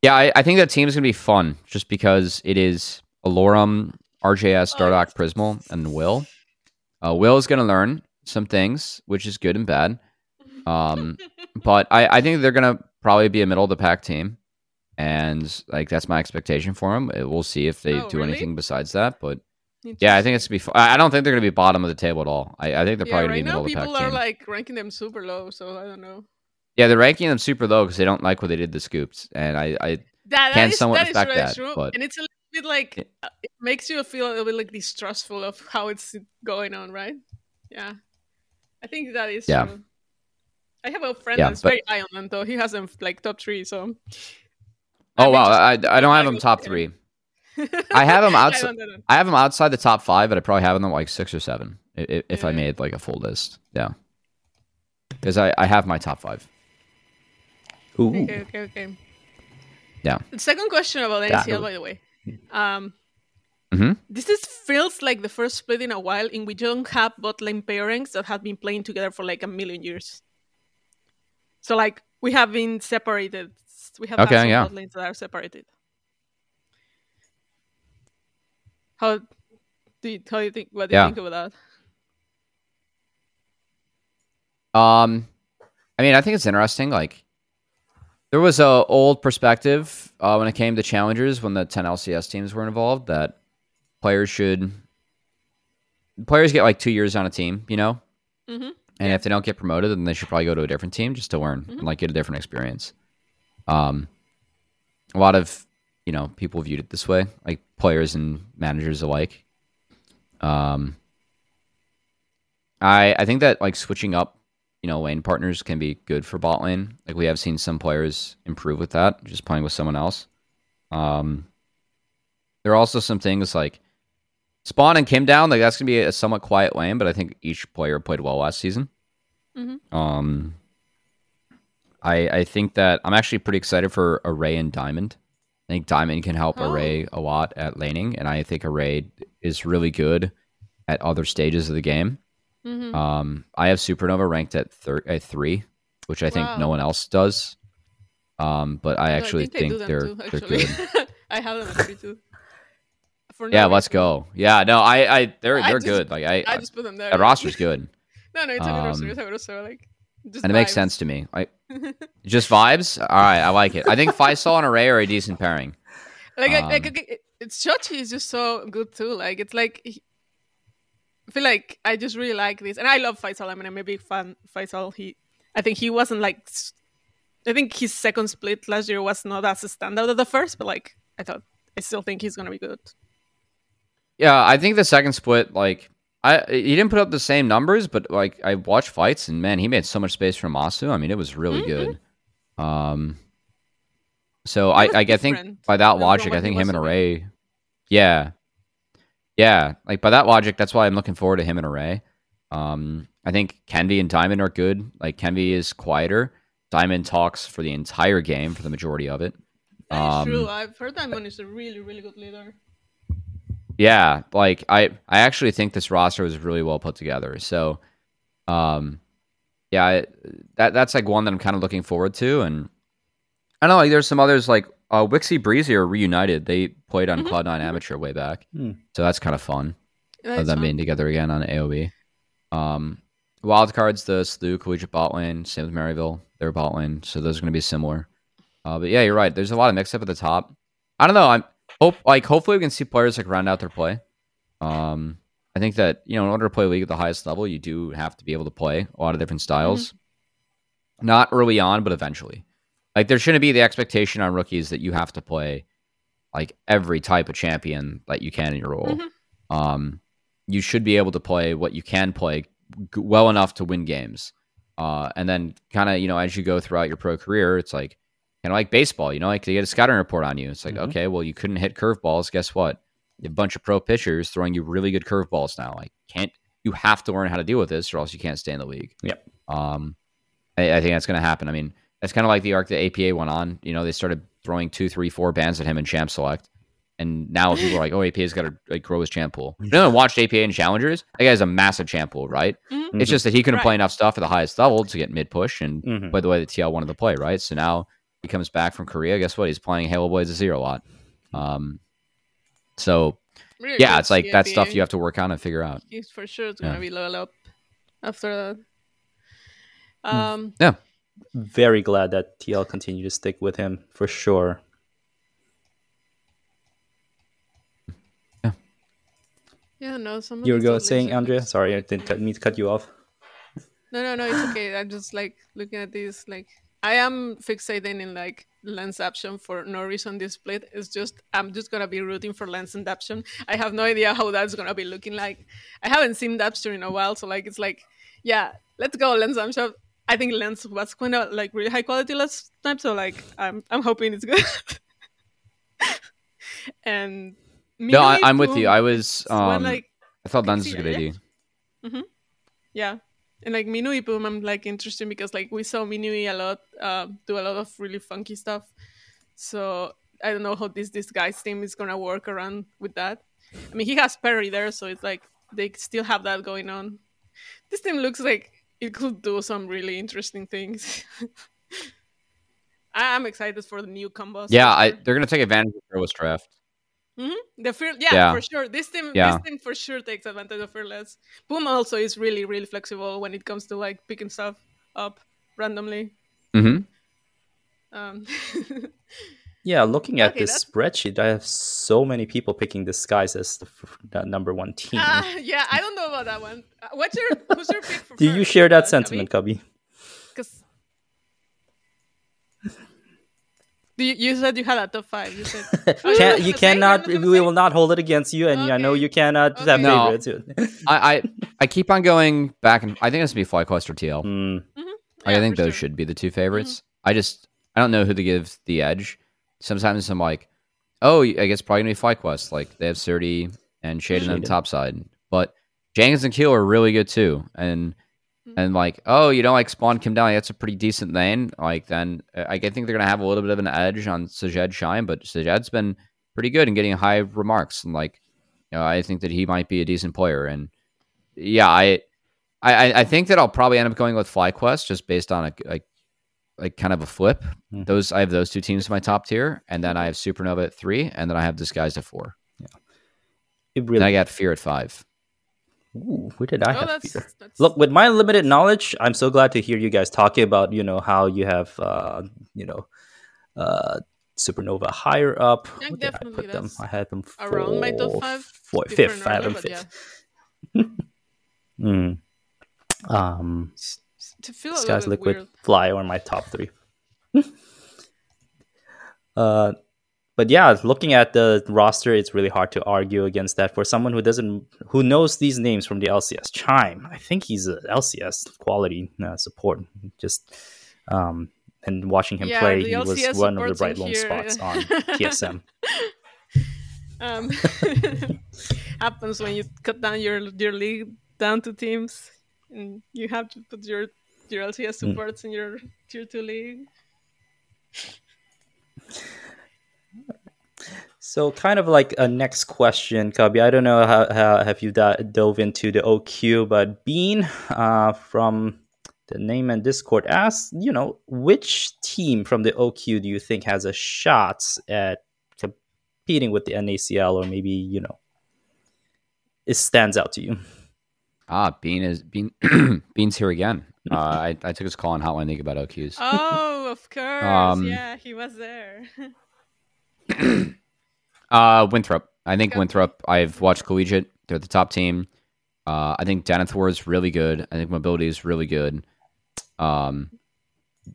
Speaker 2: yeah, I, I think that team is gonna be fun just because it is Allorim, RJS, Dardoch, oh, Prismal, and Will. Uh, Will is gonna learn some things, which is good and bad. Um, but I, I think they're gonna probably be a middle of the pack team, and like that's my expectation for them. We'll see if they oh, do really? anything besides that, but yeah, I think it's to be. I don't think they're gonna be bottom of the table at all. I, I think they're yeah, probably gonna be middle of the pack.
Speaker 3: People are
Speaker 2: team.
Speaker 3: like ranking them super low, so I don't know.
Speaker 2: Yeah, they're ranking them super low because they don't like what they did the Scoops, and I, I that, can that is, somewhat that respect really that. True. But
Speaker 3: and it's a little bit like uh, it makes you feel a little bit like distrustful of how it's going on, right? Yeah, I think that is yeah. true. I have a friend yeah, that's but... very high on them, though. He has them like top three, so.
Speaker 2: Oh wow! I, I don't have them top three. I have them outside. I have him outside the top five, but I probably have them like six or seven if, if yeah. I made like a full list. Yeah, because I, I have my top five.
Speaker 3: Ooh. Okay, okay, okay.
Speaker 2: Yeah.
Speaker 3: The second question about NCL, by the way. Um, Mm-hmm. This is feels like the first split in a while in which you don't have bot lane pairings that have been playing together for like a million years. So like we have been separated. We have okay, yeah. bot lanes that are separated. How do you, how do you think? What do you think about
Speaker 2: that? Um, I mean, I think it's interesting. Like, there was a old perspective uh, when it came to challengers when the 10 LCS teams were involved that players should players get like two years on a team, you know, mm-hmm. and yeah. if they don't get promoted, then they should probably go to a different team just to learn mm-hmm. and like get a different experience. Um, a lot of you know people viewed it this way, like players and managers alike. Um, I I think that like switching up, you know, lane partners can be good for bot lane. Like we have seen some players improve with that, just playing with someone else. Um, there are also some things like Spawn and Kim down, like that's gonna be a somewhat quiet lane, but I think each player played well last season. Mm-hmm. Um, I I think that I'm actually pretty excited for Array and Diamond. I think Diamond can help
Speaker 3: Oh.
Speaker 2: Array a lot at laning, and I think Array is really good at other stages of the game.
Speaker 3: Mhm.
Speaker 2: Um, I have Supernova ranked at thir- at three, which I think no one else does. Um, but I
Speaker 3: No,
Speaker 2: actually
Speaker 3: they
Speaker 2: think,
Speaker 3: do them
Speaker 2: they're
Speaker 3: too,
Speaker 2: they're
Speaker 3: actually.
Speaker 2: good.
Speaker 3: I have them at three too. No
Speaker 2: yeah, let's go. Yeah, no, I, I they're
Speaker 3: I
Speaker 2: they're
Speaker 3: just-
Speaker 2: good. Like I,
Speaker 3: I just put them there.
Speaker 2: that roster's good,
Speaker 3: No, no, it's a good roster.
Speaker 2: Um,
Speaker 3: It's a good roster. Like, just
Speaker 2: and it makes sense to me. I just vibes. All right, I like it. I think Faisal and Array are a decent pairing.
Speaker 3: Like, like
Speaker 2: Um,
Speaker 3: okay, it's Shochi is just so good too. Like, it's like I feel like I just really like this, and I love Faisal. I mean, I'm a big fan. of Faisal. He, I think he wasn't like. I think his second split last year was not as a standout as the first, but like I thought, I still think he's gonna be good.
Speaker 2: Yeah, I think the second split, like I he didn't put up the same numbers, but like I watched fights and man, he made so much space for Massu. I mean, it was really
Speaker 3: Mhm.
Speaker 2: good. Um, so I I, I think by that logic, I think him and. Array, yeah, yeah, like by that logic, that's why I'm looking forward to him and Array. Um, I think Kenvi and Diamond are good. Like Kenvi is quieter. Diamond talks for the entire game for the majority of it.
Speaker 3: That is true.
Speaker 2: Um,
Speaker 3: I've heard Diamond is a really, really good leader.
Speaker 2: Yeah, like I I actually think this roster was really well put together. So um yeah, I, that that's like one that I'm kind of looking forward to and I don't know, like there's some others like uh Wixie Breezy are reunited. They played on
Speaker 3: Mhm,
Speaker 2: Cloud9
Speaker 3: mhm.
Speaker 2: Amateur way back.
Speaker 1: Hmm.
Speaker 2: So that's kind of fun
Speaker 3: That
Speaker 2: of them
Speaker 3: fun.
Speaker 2: being together again on AoE. Um wild Wildcards, the Slew Collegiate bot lane, same with Maryville, their bot lane. So those are gonna be similar. Uh, but yeah, you're right. There's a lot of mix up at the top. I don't know. I'm hope like hopefully we can see players like round out their play. Um, I think that you know in order to play league at the highest level, you do have to be able to play a lot of different styles. Not early on, but eventually. Like there shouldn't be the expectation on rookies that you have to play like every type of champion that you can in your role.
Speaker 3: Mhm.
Speaker 2: Um, you should be able to play what you can play well enough to win games. Uh, and then kind of you know as you go throughout your pro career, it's like kind of like baseball. You know, like they get a scouting report on you. It's like
Speaker 1: Mhm.
Speaker 2: okay, well you couldn't hit curveballs. Guess what? You have a bunch of pro pitchers throwing you really good curveballs now. Like can't you have to learn how to deal with this, or else you can't stay in the league.
Speaker 1: Yep.
Speaker 2: Um, I, I think that's going to happen. I mean, that's kind of like the arc that APA went on. You know, they started throwing two, three, four bands at him in champ select. And now people are like, oh, APA's got to like grow his champ pool. You know, watched APA in challengers. That guy's a massive champ pool, right?
Speaker 3: Mhm.
Speaker 2: It's just that he couldn't
Speaker 3: Right.
Speaker 2: play enough stuff at the highest level to get mid push and
Speaker 1: Mhm.
Speaker 2: play the way that TL wanted to play, right? So now he comes back from Korea. Guess what? He's playing Halo Blades of Zero a lot. Um, so
Speaker 3: Really
Speaker 2: yeah, it's like that stuff you have to work on and figure out.
Speaker 3: He's for sure it's gonna
Speaker 2: Yeah.
Speaker 3: be level up after that.
Speaker 2: Hmm.
Speaker 3: Um,
Speaker 1: Very glad that TL continued to stick with him for sure.
Speaker 3: yeah, yeah no, some of
Speaker 1: You were
Speaker 3: these
Speaker 1: go-
Speaker 3: old
Speaker 1: saying,
Speaker 3: legends
Speaker 1: Andrea? Sorry, I didn't cut, mean to cut you off.
Speaker 3: No, no, no, it's okay. I'm just like looking at this. Like, I am fixating in like lens option for no reason. This split is just I'm just gonna be rooting for lens and option. I have no idea how that's gonna be looking like. I haven't seen Dapster in a while, so like it's like, yeah, let's go lens option. I think lens was kind of like really high quality last time, so like I'm I'm hoping it's good. and
Speaker 2: No, I, I'm with you. I was. Um,
Speaker 3: like
Speaker 2: I thought Lens was a good idea.
Speaker 3: yeah and like minui boom i'm like interesting because like we saw minui a lot uh, do a lot of really funky stuff. So i don't know how this guy's team is gonna work around with that. I mean he has perry there so it's like they still have that going on. This team looks like it could do some really interesting things. I'm excited for the new combos
Speaker 2: Yeah, I, they're gonna take advantage of Fearless Draft.
Speaker 3: The fear, yeah,
Speaker 2: Yeah.
Speaker 3: for sure. This team,
Speaker 2: Yeah.
Speaker 3: this team for sure takes advantage of fearless. Boom also is really, really flexible when it comes to like picking stuff up randomly.
Speaker 2: hmm
Speaker 3: Um,
Speaker 1: Yeah, looking at
Speaker 3: Okay,
Speaker 1: this
Speaker 3: that's-
Speaker 1: spreadsheet, I have so many people picking this guys as the, f- the number one team.
Speaker 3: ah, yeah, I don't know about that one. Uh, What's your who's your pick for
Speaker 1: Do you share that
Speaker 3: uh,
Speaker 1: sentiment, Cubby?
Speaker 3: Because you, you said you had a top five. You said Oh,
Speaker 1: Can,
Speaker 3: you're
Speaker 1: you
Speaker 3: not? You're
Speaker 1: cannot. We
Speaker 3: gonna
Speaker 1: will not hold it against you, and I know you cannot have
Speaker 3: Okay.
Speaker 2: No.
Speaker 1: favorites.
Speaker 2: I, I I keep on going back and I think this would be FlyQuest or TL.
Speaker 1: Hmm.
Speaker 2: I think those
Speaker 3: sure.
Speaker 2: should be the two favorites. I just I don't know who to give the edge. Sometimes I'm like, oh, I guess probably gonna be FlyQuest. Like they have Surdy and Shaden on the top side, but Jenkins and Keel are really good too. And and like, oh, you know, like Spawn Kim down, that's a pretty decent lane. Like then, uh, I think they're gonna have a little bit of an edge on Sajed Shine, but Sajed's been pretty good in getting high remarks, and like, you know, I think that he might be a decent player. And yeah, I, I, I think that I'll probably end up going with FlyQuest just based on a like, like kind of a flip. Mm-hmm. Those I have those two teams in my top tier, and then I have Supernova at three, and then I have Disguised at four. Yeah, it really. And I got Fear at five.
Speaker 1: Ooh, where did I oh, have that's, fear? That's... Look, with my limited knowledge, I'm so glad to hear you guys talking about you know how you have uh, you know uh, supernova higher up.
Speaker 3: Yeah, Where did I put
Speaker 1: them? I had them
Speaker 3: around my top five,
Speaker 1: four, fifth. I had them fifth. Yeah. mm. Um,
Speaker 3: to feel
Speaker 1: guy's liquid weird. fly or my top three. uh, but yeah, looking at the roster, it's really hard to argue against that for someone who doesn't, who knows these names from the LCS. Chime, I think he's a LCS quality uh, support. Just um, and watching him
Speaker 3: yeah,
Speaker 1: play, he was one of the bright lone spots on TSM.
Speaker 3: um, happens when you cut down your your league down to teams, and you have to put your your LCS hmm. supports mm. in your tier two league.
Speaker 1: So, kind of like a next question, Cubby. I don't know how, how have you dove into the OQ, but Bean uh, from the name and Discord asks, you know, which team from the OQ do you think has a shot at competing with the NACL, or maybe you know, it stands out to you?
Speaker 2: Ah, Bean is Bean. Bean's here again. Uh, I, I took his call on Hotline League about OQs.
Speaker 3: Oh, of course. Um, yeah, he was there.
Speaker 2: uh, Winthrop. I think okay. Winthrop. I've watched collegiate. They're the top team. Uh, I think Denethor is really good. I think mobility is really good. Um,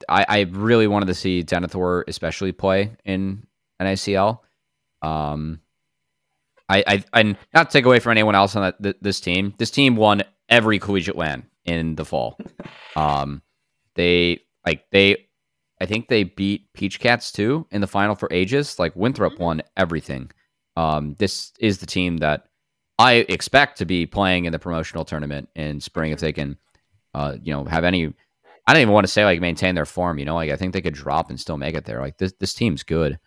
Speaker 2: I, I really wanted to see Denethor especially play in NACL. Um, I, I, and not to take away from anyone else on that, th- this team. This team won every collegiate LAN in the fall. Um, they like they I think they beat Peach Cats too in the final for ages. Like Winthrop mm-hmm. won everything. Um, this is the team that I expect to be playing in the promotional tournament in spring if they can, uh, you know, have any. I don't even want to say like maintain their form. You know, like I think they could drop and still make it there. Like this, this team's good,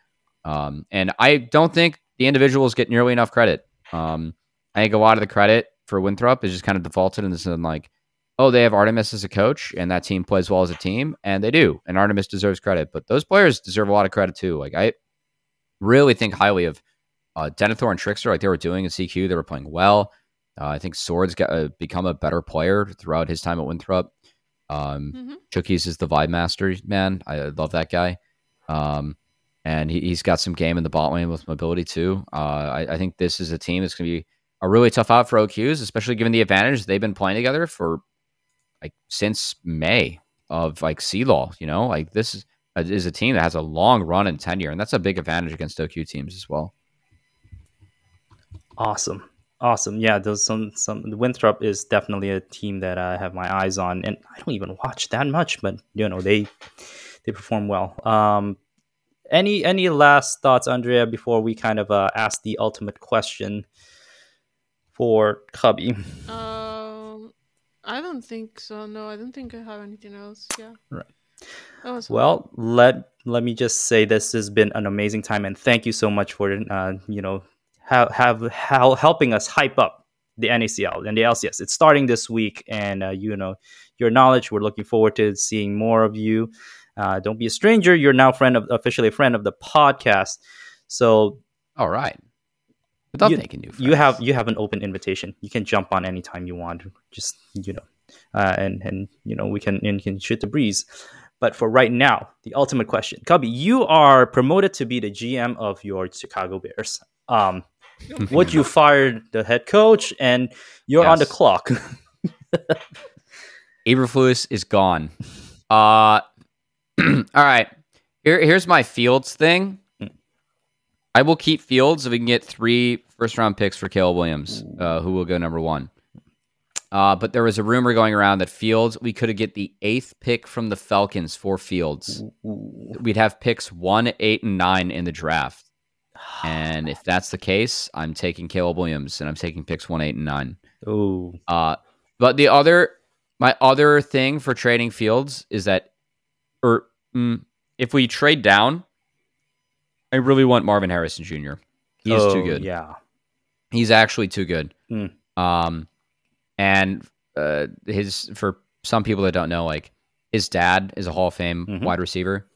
Speaker 2: um, and I don't think the individuals get nearly enough credit. Um, I think a lot of the credit for Winthrop is just kind of defaulted in this, and like oh, they have Artemis as a coach and that team plays well as a team, and they do. And Artemis deserves credit, but those players deserve a lot of credit too. Like I really think highly of uh, Denethor and Trickster, like they were doing in CQ. They were playing well. Uh, I think Swords got uh, become a better player throughout his time at Winthrop. Um, mm-hmm. Chookies is the vibe master, man. I love that guy. Um, and he, has got some game in the bot lane with mobility too. Uh, I, I, think this is a team that's going to be a really tough out for OQs, especially given the advantage they've been playing together for like since May of like C-Law, you know, like this is, uh, is a team that has a long run and tenure, and that's a big advantage against OQ teams as well.
Speaker 1: Awesome. Awesome. Yeah, those some some Winthrop is definitely a team that I have my eyes on, and I don't even watch that much, but you know they they perform well. Um, any any last thoughts, Andrea, before we kind of uh, ask the ultimate question for Cubby?
Speaker 3: Uh, I don't think so. No, I don't think I have anything else. Yeah.
Speaker 1: Right. Well, let let me just say this has been an amazing time, and thank you so much for uh, you know have have how helping us hype up the NACL and the LCS. It's starting this week, and uh, you know your knowledge. We're looking forward to seeing more of you. Uh, don't be a stranger. You're now friend of officially a friend of the podcast. So,
Speaker 2: all right. Without
Speaker 1: you,
Speaker 2: making new friends.
Speaker 1: You have you have an open invitation. You can jump on anytime you want. Just you know, uh, and and you know we can and can shoot the breeze. But for right now, the ultimate question, Cubby, you are promoted to be the GM of your Chicago Bears. Um, would you fire the head coach and you're yes. on the clock?
Speaker 2: Eberflus is gone. Uh, all right. Here, here's my Fields thing. I will keep Fields if we can get three first round picks for Caleb Williams, uh, who will go number one. Uh, but there was a rumor going around that Fields, we could get the eighth pick from the Falcons for Fields. We'd have picks one, eight, and nine in the draft. And if that's the case, I'm taking Caleb Williams and I'm taking picks one, eight, and nine.
Speaker 1: Oh.
Speaker 2: Uh, but the other My other thing for trading Fields is that, or mm, if we trade down, I really want Marvin Harrison Jr. He's
Speaker 1: oh,
Speaker 2: too good.
Speaker 1: Yeah.
Speaker 2: He's actually too good.
Speaker 1: Mm.
Speaker 2: Um, and uh, his for some people that don't know, like his dad is a Hall of Fame
Speaker 1: Mhm.
Speaker 2: wide receiver.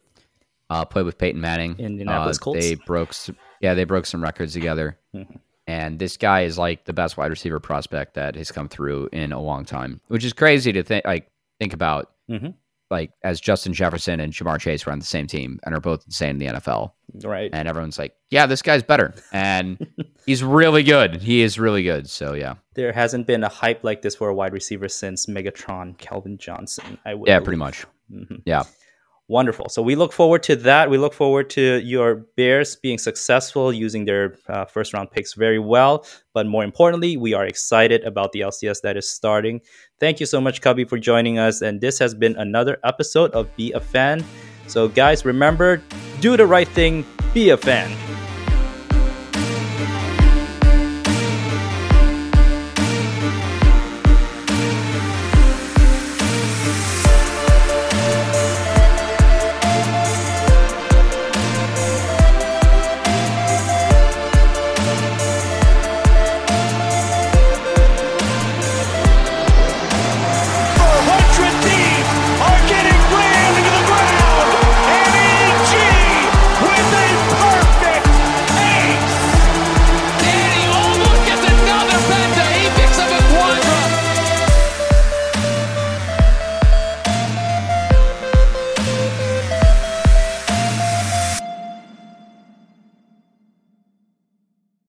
Speaker 2: Uh, played with Peyton Manning.
Speaker 1: Indianapolis
Speaker 2: Uh,
Speaker 1: Colts.
Speaker 2: They broke, yeah, they broke some records together.
Speaker 1: Mhm.
Speaker 2: And this guy is like the best wide receiver prospect that has come through in a long time, which is crazy to think like think about.
Speaker 1: Mhm.
Speaker 2: Like as Justin Jefferson and Ja'Marr Chase were on the same team and are both insane in the NFL,
Speaker 1: Right.
Speaker 2: and everyone's like, "Yeah, this guy's better," and he's really good. He is really good. So yeah,
Speaker 1: there hasn't been a hype like this for a wide receiver since Megatron Calvin Johnson. I would
Speaker 2: yeah,
Speaker 1: believe.
Speaker 2: pretty much.
Speaker 1: Mhm.
Speaker 2: Yeah.
Speaker 1: Wonderful. So we look forward to that. We look forward to your Bears being successful using their uh, first round picks very well. But more importantly, we are excited about the LCS that is starting. Thank you so much, Cubby, for joining us. And this has been another episode of Be a Fan. So, guys, remember do the right thing, be a fan.